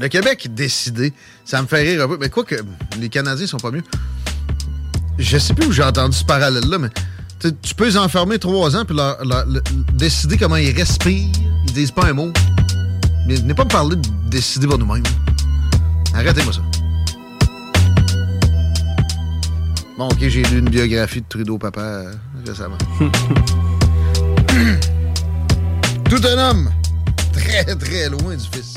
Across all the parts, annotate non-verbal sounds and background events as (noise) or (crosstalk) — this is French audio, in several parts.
Le Québec décidé. Ça me fait rire un peu. Mais quoi que les Canadiens sont pas mieux. Je sais plus où j'ai entendu ce parallèle-là, mais tu peux les enfermer trois ans puis leur, leur- le- décider comment ils respirent. Ils disent pas un mot. Mais venez pas me parler de décider par nous-mêmes. Arrêtez-moi ça. Bon, ok, j'ai lu une biographie de Trudeau Papa euh, récemment. (laughs) Tout un homme, très très loin du fils.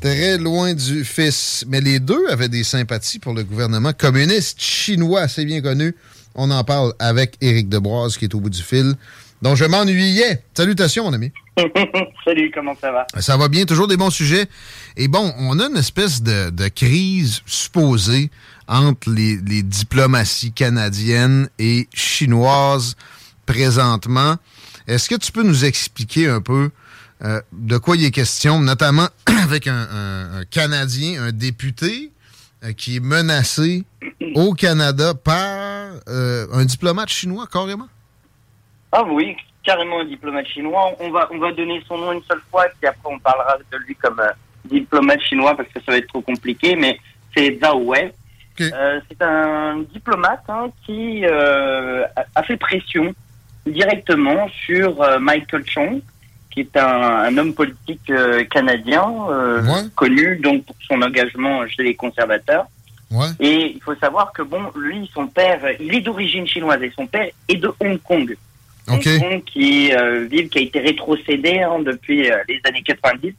Très loin du fils. Mais les deux avaient des sympathies pour le gouvernement communiste chinois, c'est bien connu. On en parle avec Éric Debroise, qui est au bout du fil, dont je m'ennuyais. Salutations, mon ami. (laughs) Salut, comment ça va? Ça va bien, toujours des bons sujets. Et bon, on a une espèce de, de crise supposée entre les, les diplomaties canadiennes et chinoises présentement. Est-ce que tu peux nous expliquer un peu euh, de quoi il est question, notamment (clears throat) avec un, un- un Canadien, un député euh, qui est menacé au Canada par euh, un diplomate chinois, carrément? Ah oui, carrément un diplomate chinois. On va, on va donner son nom une seule fois, puis après on parlera de lui comme diplomate chinois parce que ça va être trop compliqué, mais c'est Zhao Wei. C'est un diplomate hein, qui a- fait pression directement sur Michael Chong, qui est un, un homme politique euh, canadien euh, connu donc pour son engagement chez les conservateurs. Et il faut savoir que bon, lui, son père, il est d'origine chinoise et son père est de Hong Kong. Hong Kong, qui est euh, ville qui a été rétrocédée hein, depuis euh, les années 90.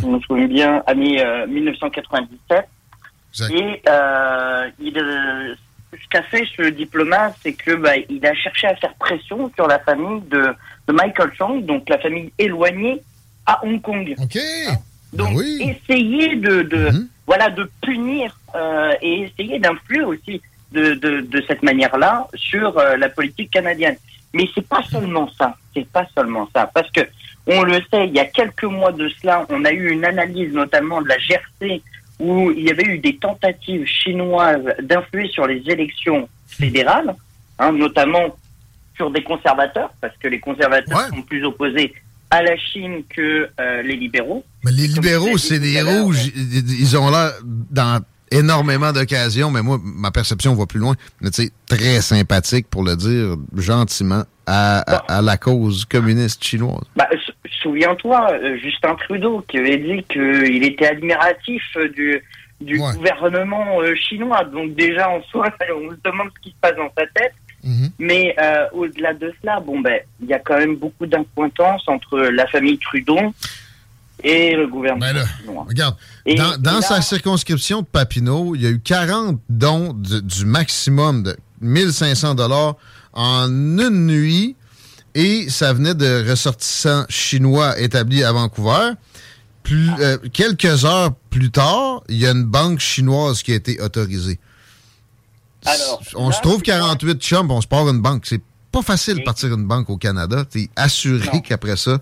Je me souviens bien, année euh, 1997. Et il, ce qu'a fait ce diplomate, c'est que bah, il a cherché à faire pression sur la famille de, de Michael Chang, donc la famille éloignée à Hong Kong. Hein? Donc essayer de, de voilà de punir euh, et essayer d'influer aussi de, de, de cette manière-là sur euh, la politique canadienne. Mais c'est pas seulement ça, c'est pas seulement ça, parce que on le sait, il y a quelques mois de cela, on a eu une analyse notamment de la GRC où il y avait eu des tentatives chinoises d'influer sur les élections fédérales, hein, notamment sur des conservateurs, parce que les conservateurs sont plus opposés à la Chine que euh, les libéraux. Mais les libéraux, c'est des rouges. Ils ont l'air dans énormément d'occasions, mais moi, ma perception va plus loin. Mais tu sais, très sympathique, pour le dire gentiment, à, à- à la cause communiste chinoise. Bah, Souviens-toi, euh, Justin Trudeau qui avait dit qu'il était admiratif euh, du, gouvernement euh, chinois. Donc déjà, en soi, (laughs) on se demande ce qui se passe dans sa tête. Mais euh, au-delà de cela, bon ben, il y a quand même beaucoup d'incointance entre la famille Trudeau et le gouvernement ben chinois. Regarde, dans, sa circonscription de Papineau, il y a eu 40 dons du maximum de 1500 dollars en une nuit et ça venait de ressortissants chinois établis à Vancouver. Plus, euh, quelques heures plus tard, il y a une banque chinoise qui a été autorisée. Alors, on se trouve 48 chums, on se part une banque. C'est pas facile de partir une banque au Canada. Tu es assuré qu'après ça,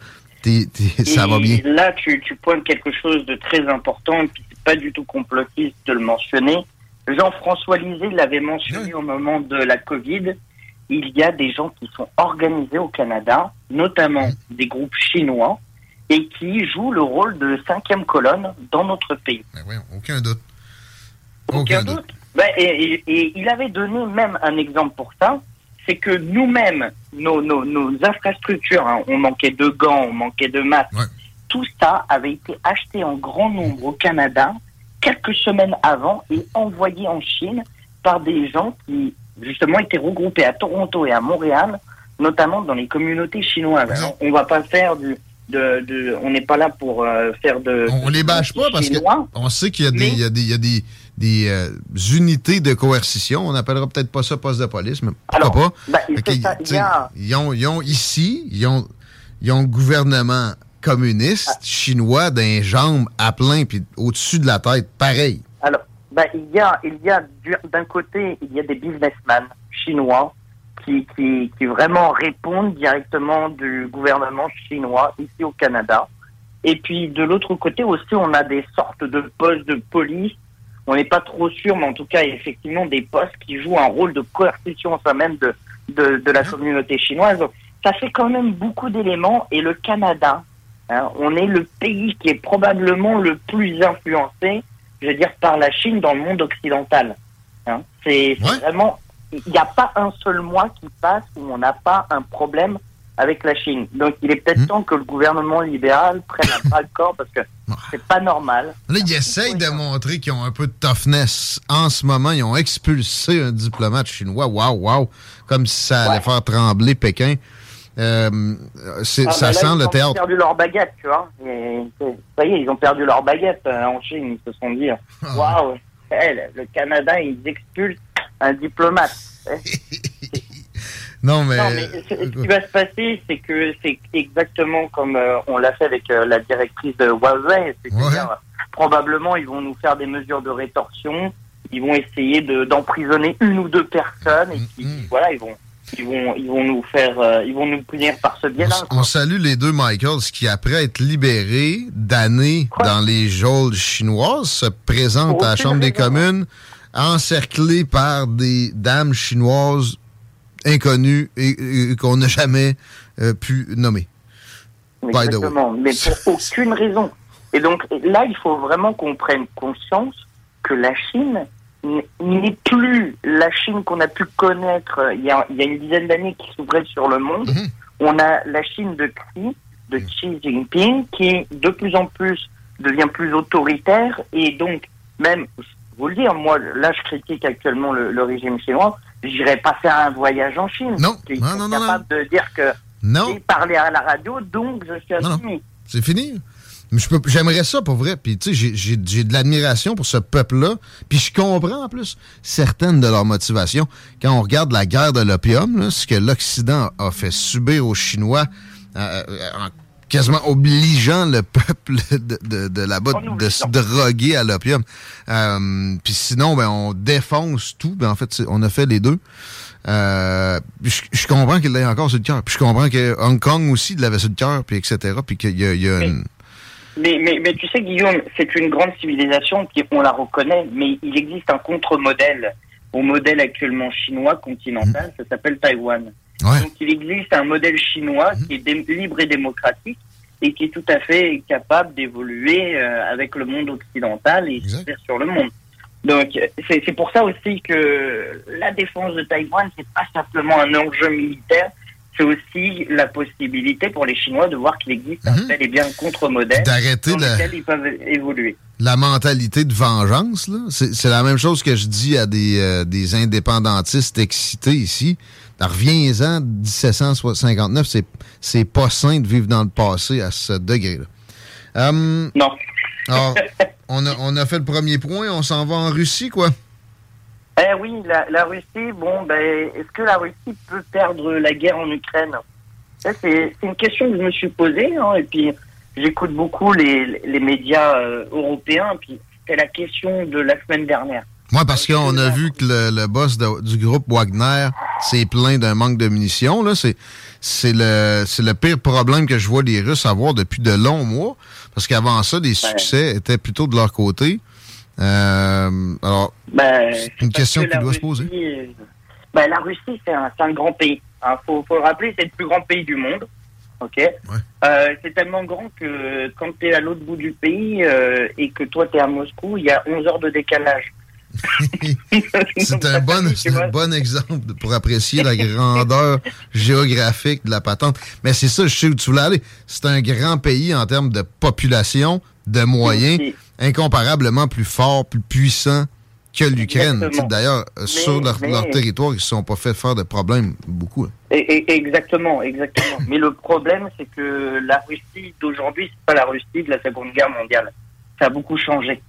ça va bien. Là, tu, tu, pointes quelque chose de très important, et puis c'est pas du tout complotiste de le mentionner. Jean-François Lisée l'avait mentionné au moment de la Covid. Il y a des gens qui sont organisés au Canada, notamment des groupes chinois, et qui jouent le rôle de cinquième colonne dans notre pays. Mais oui, aucun doute. Aucun, doute. Ben, et, il avait donné même un exemple pour ça, c'est que nous-mêmes, nos, nos, infrastructures, hein, on manquait de gants, on manquait de masques, tout ça avait été acheté en grand nombre au Canada quelques semaines avant et envoyé en Chine par des gens qui justement étaient regroupés à Toronto et à Montréal, notamment dans les communautés chinoises. On va pas faire du de, on n'est pas là pour euh, faire de. On, les bâche pas parce qu'on sait qu'il y a des, il y a des, il y a des, des euh, unités de coercition. On n'appellera peut-être pas ça poste de police, mais pourquoi pas? Ben, ils, ont, ils ont ici, ils ont, ils ont gouvernement communiste ah. chinois d'un jambe à plein puis au-dessus de la tête, pareil. Alors, ben, il y a, il y a d'un côté, il y a des businessmen chinois qui, qui, qui vraiment répondent directement du gouvernement chinois ici au Canada. Et puis de l'autre côté aussi, on a des sortes de postes de police. On n'est pas trop sûr, mais en tout cas, effectivement des postes qui jouent un rôle de coercition au même de, de, la communauté chinoise. Ça fait quand même beaucoup d'éléments. Et le Canada, hein, on est le pays qui est probablement le plus influencé, je veux dire, par la Chine dans le monde occidental. Hein. C'est vraiment il n'y a pas un seul mois qui passe où on n'a pas un problème avec la Chine. Donc il est peut-être hmm. temps que le gouvernement libéral prenne un bras le corps parce que c'est pas normal. Là, ils essayent de montrer qu'ils ont un peu de toughness. En ce moment, ils ont expulsé un diplomate chinois. Waouh, waouh! Comme si ça allait faire trembler Pékin. Euh, ah, ça sent le théâtre. Ils ont perdu leur baguette, tu vois. ça y est, ils ont perdu leur baguette euh, en Chine. Ils se sont dit, ah waouh, le Canada, ils expulsent un diplomate. (laughs) non, mais... ce, qui va se passer, c'est que c'est exactement comme euh, on l'a fait avec euh, la directrice de Huawei. C'est-à-dire, probablement, ils vont nous faire des mesures de rétorsion. Ils vont essayer d'emprisonner une ou deux personnes. Et puis, mm-hmm. voilà, ils vont ils vont, ils vont nous faire, euh, ils vont nous punir par ce biais-là. On, salue les deux Michaels qui, après être libérés d'années dans les geôles chinoises, se présentent à la Chambre des communes encerclés par des dames chinoises inconnues et, qu'on n'a jamais euh, pu nommer. Exactement, mais pour (laughs) aucune raison. Et donc là, il faut vraiment qu'on prenne conscience que la Chine n'est plus la Chine qu'on a pu connaître euh, il y a, une dizaine d'années qui s'ouvrait sur le monde. Mhm. On a la Chine de Xi, de mhm. Xi Jinping, qui de plus en plus devient plus autoritaire et donc même vous le dire, moi, là, je critique actuellement le, régime chinois. J'irai pas faire un voyage en Chine. Non, non, non, capable de dire que non. j'ai parlé à la radio, donc je suis assumé. C'est fini. J'aimerais ça pour vrai. Puis, tu sais, j'ai de l'admiration pour ce peuple-là. Puis, je comprends en plus certaines de leurs motivations. Quand on regarde la guerre de l'opium, ce que l'Occident a fait subir aux Chinois euh, euh, en quasiment obligeant le peuple de, de, là-bas de se droguer à l'opium. Euh, puis sinon, ben, on défonce tout. Ben, en fait, on a fait les deux. Euh, je, comprends qu'il l'ait encore sur le cœur. Puis je comprends que Hong Kong aussi l'avait sur le cœur, puis etc. Puis qu'il y a, y a une... Mais, mais, mais, tu sais, Guillaume, c'est une grande civilisation, qui, on la reconnaît, mais il existe un contre-modèle au modèle actuellement chinois continental, mmh. ça s'appelle Taïwan. Donc il existe un modèle chinois mmh. qui est libre et démocratique et qui est tout à fait capable d'évoluer euh, avec le monde occidental et sur le monde. Donc c'est pour ça aussi que la défense de Taïwan, c'est pas simplement un enjeu militaire, c'est aussi la possibilité pour les Chinois de voir qu'il existe un tel et bien contre-modèle dans lequel ils peuvent évoluer. La mentalité de vengeance, c'est la même chose que je dis à des, euh, des indépendantistes excités ici. Reviens-en, 1759, c'est pas sain de vivre dans le passé à ce degré-là. Euh, non. alors, (laughs) on, a, on a fait le premier point, on s'en va en Russie, quoi. Eh oui, la, la Russie, bon, ben, est-ce que la Russie peut perdre la guerre en Ukraine? C'est c'est une question que je me suis posée, hein, et puis j'écoute beaucoup les, les médias euh, européens, puis c'était la question de la semaine dernière. Moi, parce qu'on a vu que le, le boss de- du groupe Wagner s'est plaint d'un manque de munitions. Là, c'est c'est le c'est le pire problème que je vois les Russes avoir depuis de longs mois. Parce qu'avant ça, les succès étaient plutôt de leur côté. Euh, alors, Ben, c'est une question que qui doit se poser. euh, ben, la Russie, c'est un, grand pays. Il faut, faut le rappeler, c'est le plus grand pays du monde. Ok? Euh, c'est tellement grand que quand tu es à l'autre bout du pays euh, et que toi tu es à Moscou, il y a 11 heures de décalage. (laughs) C'est un bon, c'est un bon exemple pour apprécier la grandeur (laughs) géographique de la patente. Mais c'est ça, je sais où tu voulais aller. C'est un grand pays en termes de population, de moyens, incomparablement plus fort, plus puissant que l'Ukraine. D'ailleurs, euh, sur leur, mais- leur territoire, ils ne se sont pas fait faire de problèmes beaucoup. hein. Et- et- exactement, exactement. Mais le problème, c'est que la Russie d'aujourd'hui, c'est pas la Russie de la Seconde Guerre mondiale. Ça a beaucoup changé.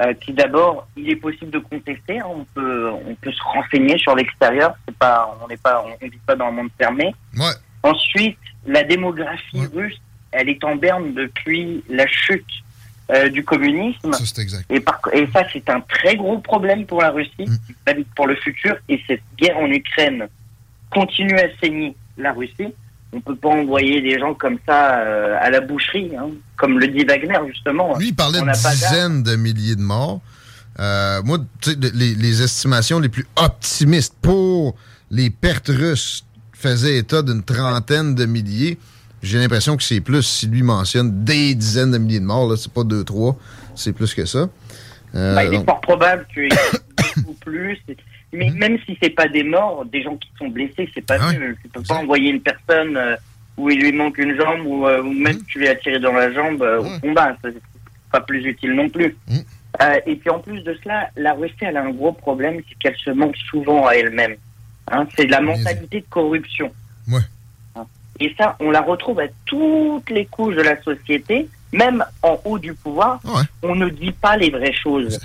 Euh, qui d'abord, il est possible de contester. hein. on peut, on peut se renseigner sur l'extérieur. C'est pas, on n'est pas, on vit pas dans un monde fermé. Ouais. Ensuite, la démographie russe, elle est en berne depuis la chute euh, du communisme. Ça, c'est exact. Et, par- et ça, c'est un très gros problème pour la Russie, Mm. même pour le futur. Et cette guerre en Ukraine continue à saigner la Russie. On peut pas envoyer des gens comme ça euh, à la boucherie, hein, comme le dit Wagner justement. Lui, il parlait On de dizaines de milliers de morts. Euh, moi, les estimations les plus optimistes pour les pertes russes faisaient état d'une trentaine de milliers. J'ai l'impression que c'est plus, si lui mentionne des dizaines de milliers de morts, là, c'est pas deux, trois, c'est plus que ça. Euh, Bah, il est fort probable qu'il y ait beaucoup plus. Mais même si c'est pas des morts, des gens qui sont blessés, c'est pas mieux. Tu peux pas envoyer une personne euh, où il lui manque une jambe ou, euh, ou même tu lui as tiré dans la jambe euh, au combat. C'est pas plus utile non plus. Euh, et puis en plus de cela, la Russie elle a un gros problème, c'est qu'elle se manque souvent à elle-même. Hein, c'est la mentalité de corruption. Ouais. Et ça, on la retrouve à toutes les couches de la société, même en haut du pouvoir. On ne dit pas les vraies choses.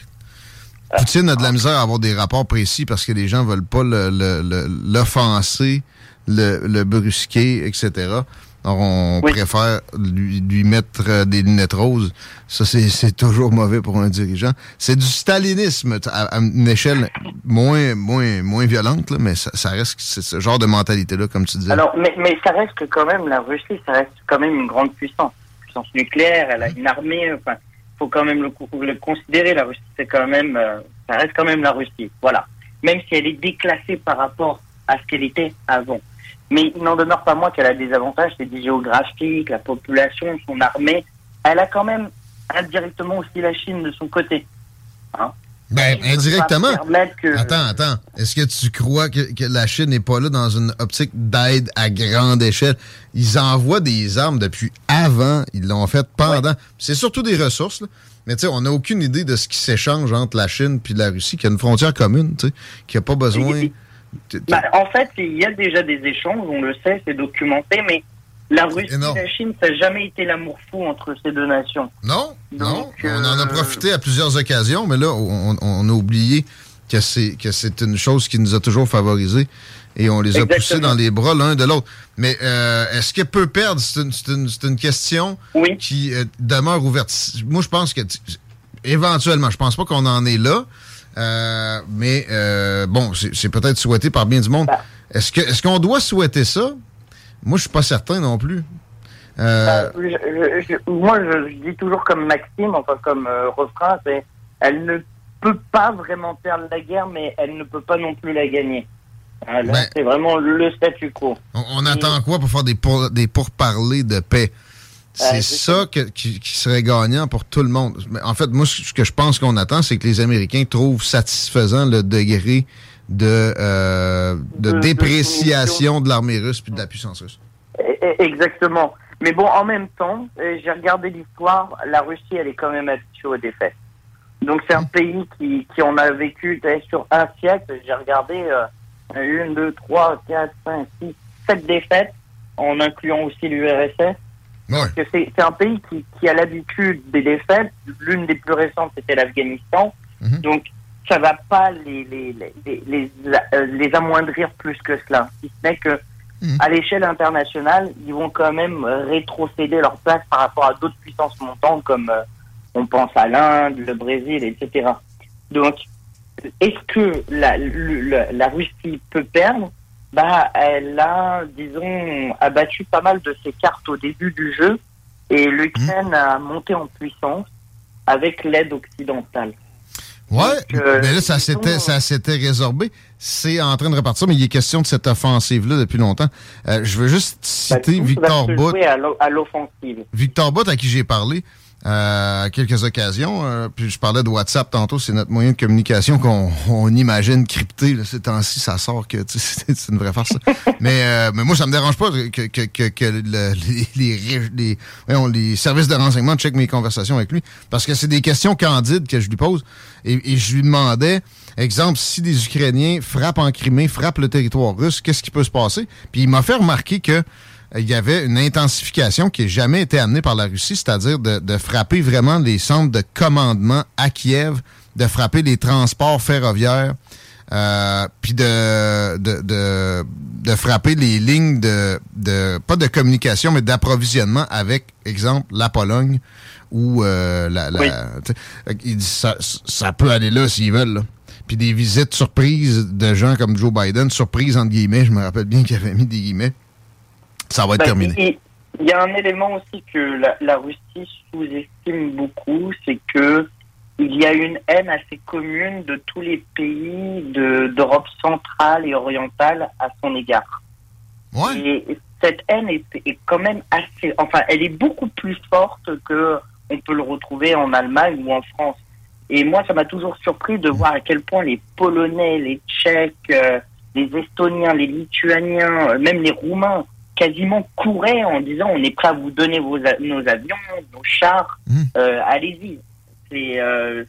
Poutine a de la misère à avoir des rapports précis parce que les gens veulent pas le- le- le- l'offenser, le, le brusquer, etc. Alors, on préfère lui, lui mettre euh, des lunettes roses. Ça, c'est (laughs) toujours mauvais pour un dirigeant. C'est du stalinisme à, à une échelle moins, moins, moins violente, là, mais ça, ça reste c'est ce genre de mentalité-là, comme tu disais. Alors, mais, mais ça reste que quand même, la Russie, ça reste quand même une grande puissance. Puissance nucléaire, elle a une armée, enfin, faut quand même le considérer, la Russie, c'est quand même, euh, ça reste quand même la Russie. Voilà. Même si elle est déclassée par rapport à ce qu'elle était avant. Mais il n'en demeure pas moins qu'elle a des avantages, c'est des géographiques, la population, son armée. Elle a quand même indirectement aussi la Chine de son côté. Hein Ben, indirectement. que- Attends, attends. Est-ce que tu crois que, que la Chine n'est pas là dans une optique d'aide à grande échelle? Ils envoient des armes depuis avant. Ils l'ont fait pendant. C'est surtout des ressources, là. Mais tu sais, on n'a aucune idée de ce qui s'échange entre la Chine puis la Russie, qui a une frontière commune, tu sais, qui n'a pas besoin. Bah, en fait, il y a déjà des échanges, on le sait, c'est documenté, mais la Russie et la Chine, ça n'a jamais été l'amour fou entre ces deux nations. Non, non. euh, On en a profité à plusieurs occasions, mais là, on, on a oublié que c'est que c'est une chose qui nous a toujours favorisés et on les a Exactement. poussés dans les bras l'un de l'autre. Mais euh, est-ce qu'elle peut perdre? C'est une, question qui euh, demeure ouverte. Moi, je pense que éventuellement, je pense pas qu'on en est là. Euh, mais euh, bon, c'est peut-être souhaité par bien du monde. Bah. Est-ce que est-ce qu'on doit souhaiter ça? Moi, je suis pas certain non plus. Euh, je- je- moi, je, je dis toujours comme Maxime, enfin comme refrain, c'est elle ne peut pas vraiment perdre la guerre, mais elle ne peut pas non plus la gagner. Ben- c'est vraiment le statu quo. On, on attend quoi pour faire des, pour, des pourparlers de paix? C'est Ouais, ça que- qui, qui serait gagnant pour tout le monde. Mais en fait, moi, ce que je pense qu'on attend, c'est que les Américains trouvent satisfaisant le degré de, euh, de, dépréciation de l'armée russe puis de la puissance russe. Exactement. Mais bon, en même temps, euh, j'ai regardé l'histoire, la Russie, elle est quand même habituée aux défaites. Donc c'est un pays qui, qui en a vécu sur un siècle. J'ai regardé euh, une, deux, trois, quatre, cinq, six, sept défaites, en incluant aussi l'URSS. C'est un pays qui, a l'habitude des défaites. L'une des plus récentes, c'était l'Afghanistan. Mhm. Donc, ça va pas les, les, les, euh, les, amoindrir plus que cela. Si ce n'est que, mhm. à l'échelle internationale, ils vont quand même rétrocéder leur place par rapport à d'autres puissances montantes comme euh, on pense à l'Inde, le Brésil, etc. Donc, est-ce que la, la Russie peut perdre? Bah, elle a, disons, abattu pas mal de ses cartes au début du jeu et l'Ukraine mmh. a monté en puissance avec l'aide occidentale. Ouais, euh, mais là, ça s'était, ça s'était résorbé. C'est en train de repartir, mais il est question de cette offensive-là depuis longtemps. Euh, je veux juste bah, citer Victor Bott. À l'offensive. Victor Bott, à qui j'ai parlé, à quelques occasions. Euh, puis je parlais de WhatsApp tantôt, c'est notre moyen de communication qu'on on imagine crypté. Là, ces temps-ci, ça sort que (laughs) c'est une vraie farce. mais, euh, mais moi, ça me dérange pas que, les, les, services de renseignement checkent mes conversations avec lui. Parce que c'est des questions candides que je lui pose. Et, et je lui demandais, exemple, si des Ukrainiens frappent en Crimée, frappent le territoire russe, qu'est-ce qui peut se passer? Puis il m'a fait remarquer que il y avait une intensification qui n'a jamais été amenée par la Russie, c'est-à-dire de, frapper vraiment les centres de commandement à Kiev, de frapper les transports ferroviaires, euh, puis de, de, de, frapper les lignes de, de pas de communication, mais d'approvisionnement avec, exemple, la Pologne ou euh, la... il dit ça, ça peut aller là s'ils veulent. Puis des visites surprises de gens comme Joe Biden, surprises entre guillemets, je me rappelle bien qu'il avait mis des guillemets, ça va être ben, terminé. Il y a un élément aussi que la, Russie sous-estime beaucoup, c'est que il y a une haine assez commune de tous les pays d'Europe centrale et orientale à son égard. Ouais. Et cette haine est, est, quand même assez, enfin, elle est beaucoup plus forte que on peut le retrouver en Allemagne ou en France. Et moi, ça m'a toujours surpris de voir à quel point les Polonais, les Tchèques, euh, les Estoniens, les Lituaniens, euh, même les Roumains quasiment courait en disant on est prêt à vous donner vos, nos avions, nos chars, mmh. euh, allez-y. C'est euh,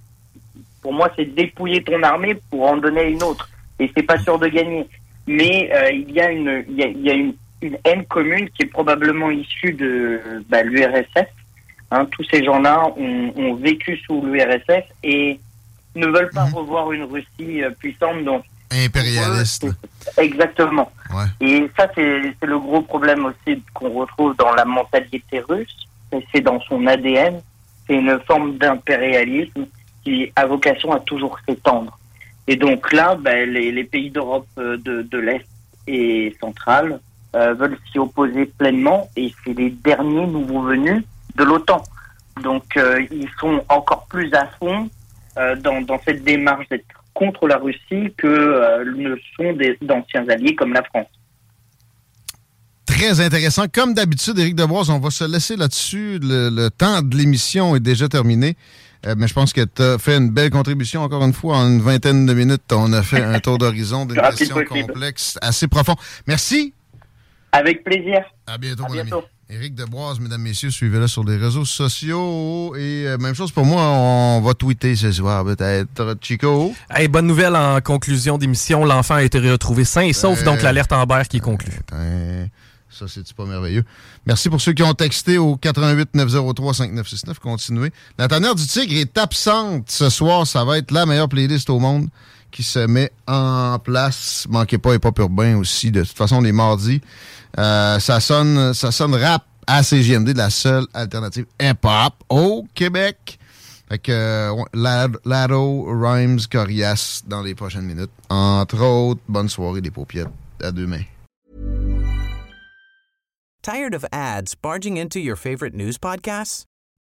pour moi c'est dépouiller ton armée pour en donner une autre et c'est pas sûr de gagner. Mais euh, il y a une il y a, il y a une, une, haine commune qui est probablement issue de bah, l'URSS. Hein, tous ces gens-là ont, ont, vécu sous l'URSS et ne veulent pas mmh. revoir une Russie puissante. Impérialiste. Exactement. Et ça, c'est le gros problème aussi qu'on retrouve dans la mentalité russe. C'est dans son ADN. C'est une forme d'impérialisme qui a vocation à toujours s'étendre. Et donc là, ben, les, pays d'Europe euh, de, l'Est et centrale euh, veulent s'y opposer pleinement et c'est les derniers nouveaux venus de l'OTAN. Donc euh, ils sont encore plus à fond dans, dans cette démarche d'être contre la Russie que euh, ne sont d'anciens alliés comme la France. Très intéressant. Comme d'habitude, Éric Deboise, on va se laisser là-dessus. Le, temps de l'émission est déjà terminé. Euh, mais je pense que tu as fait une belle contribution, encore une fois, en une vingtaine de minutes. On a fait un tour d'horizon d'une (laughs) question complexe, assez profond. Merci. Avec plaisir. À bientôt, mon Ami. Éric Deboise, mesdames, messieurs, suivez-le sur les réseaux sociaux. Et euh, même chose pour moi, on va tweeter ce soir, peut-être. Chico? Hey, bonne nouvelle en conclusion d'émission. L'enfant a été retrouvé sain et sauf, donc l'alerte Amber qui conclut. Ça, c'est pas merveilleux? Merci pour ceux qui ont texté au 88 903 5969. Continuez. La du tigre est absente ce soir. Ça va être la meilleure playlist au monde qui se met en place. Manquez pas et pas urbain aussi. De toute façon, les mardis. Euh, ça sonne ça sonne rap à CGMD, la seule alternative hip-hop au Québec. Fait que euh, Lado, Rhymes, Corias dans les prochaines minutes. Entre autres, bonne soirée des paupiètes. À demain. Tired of ads barging into your favorite news podcasts?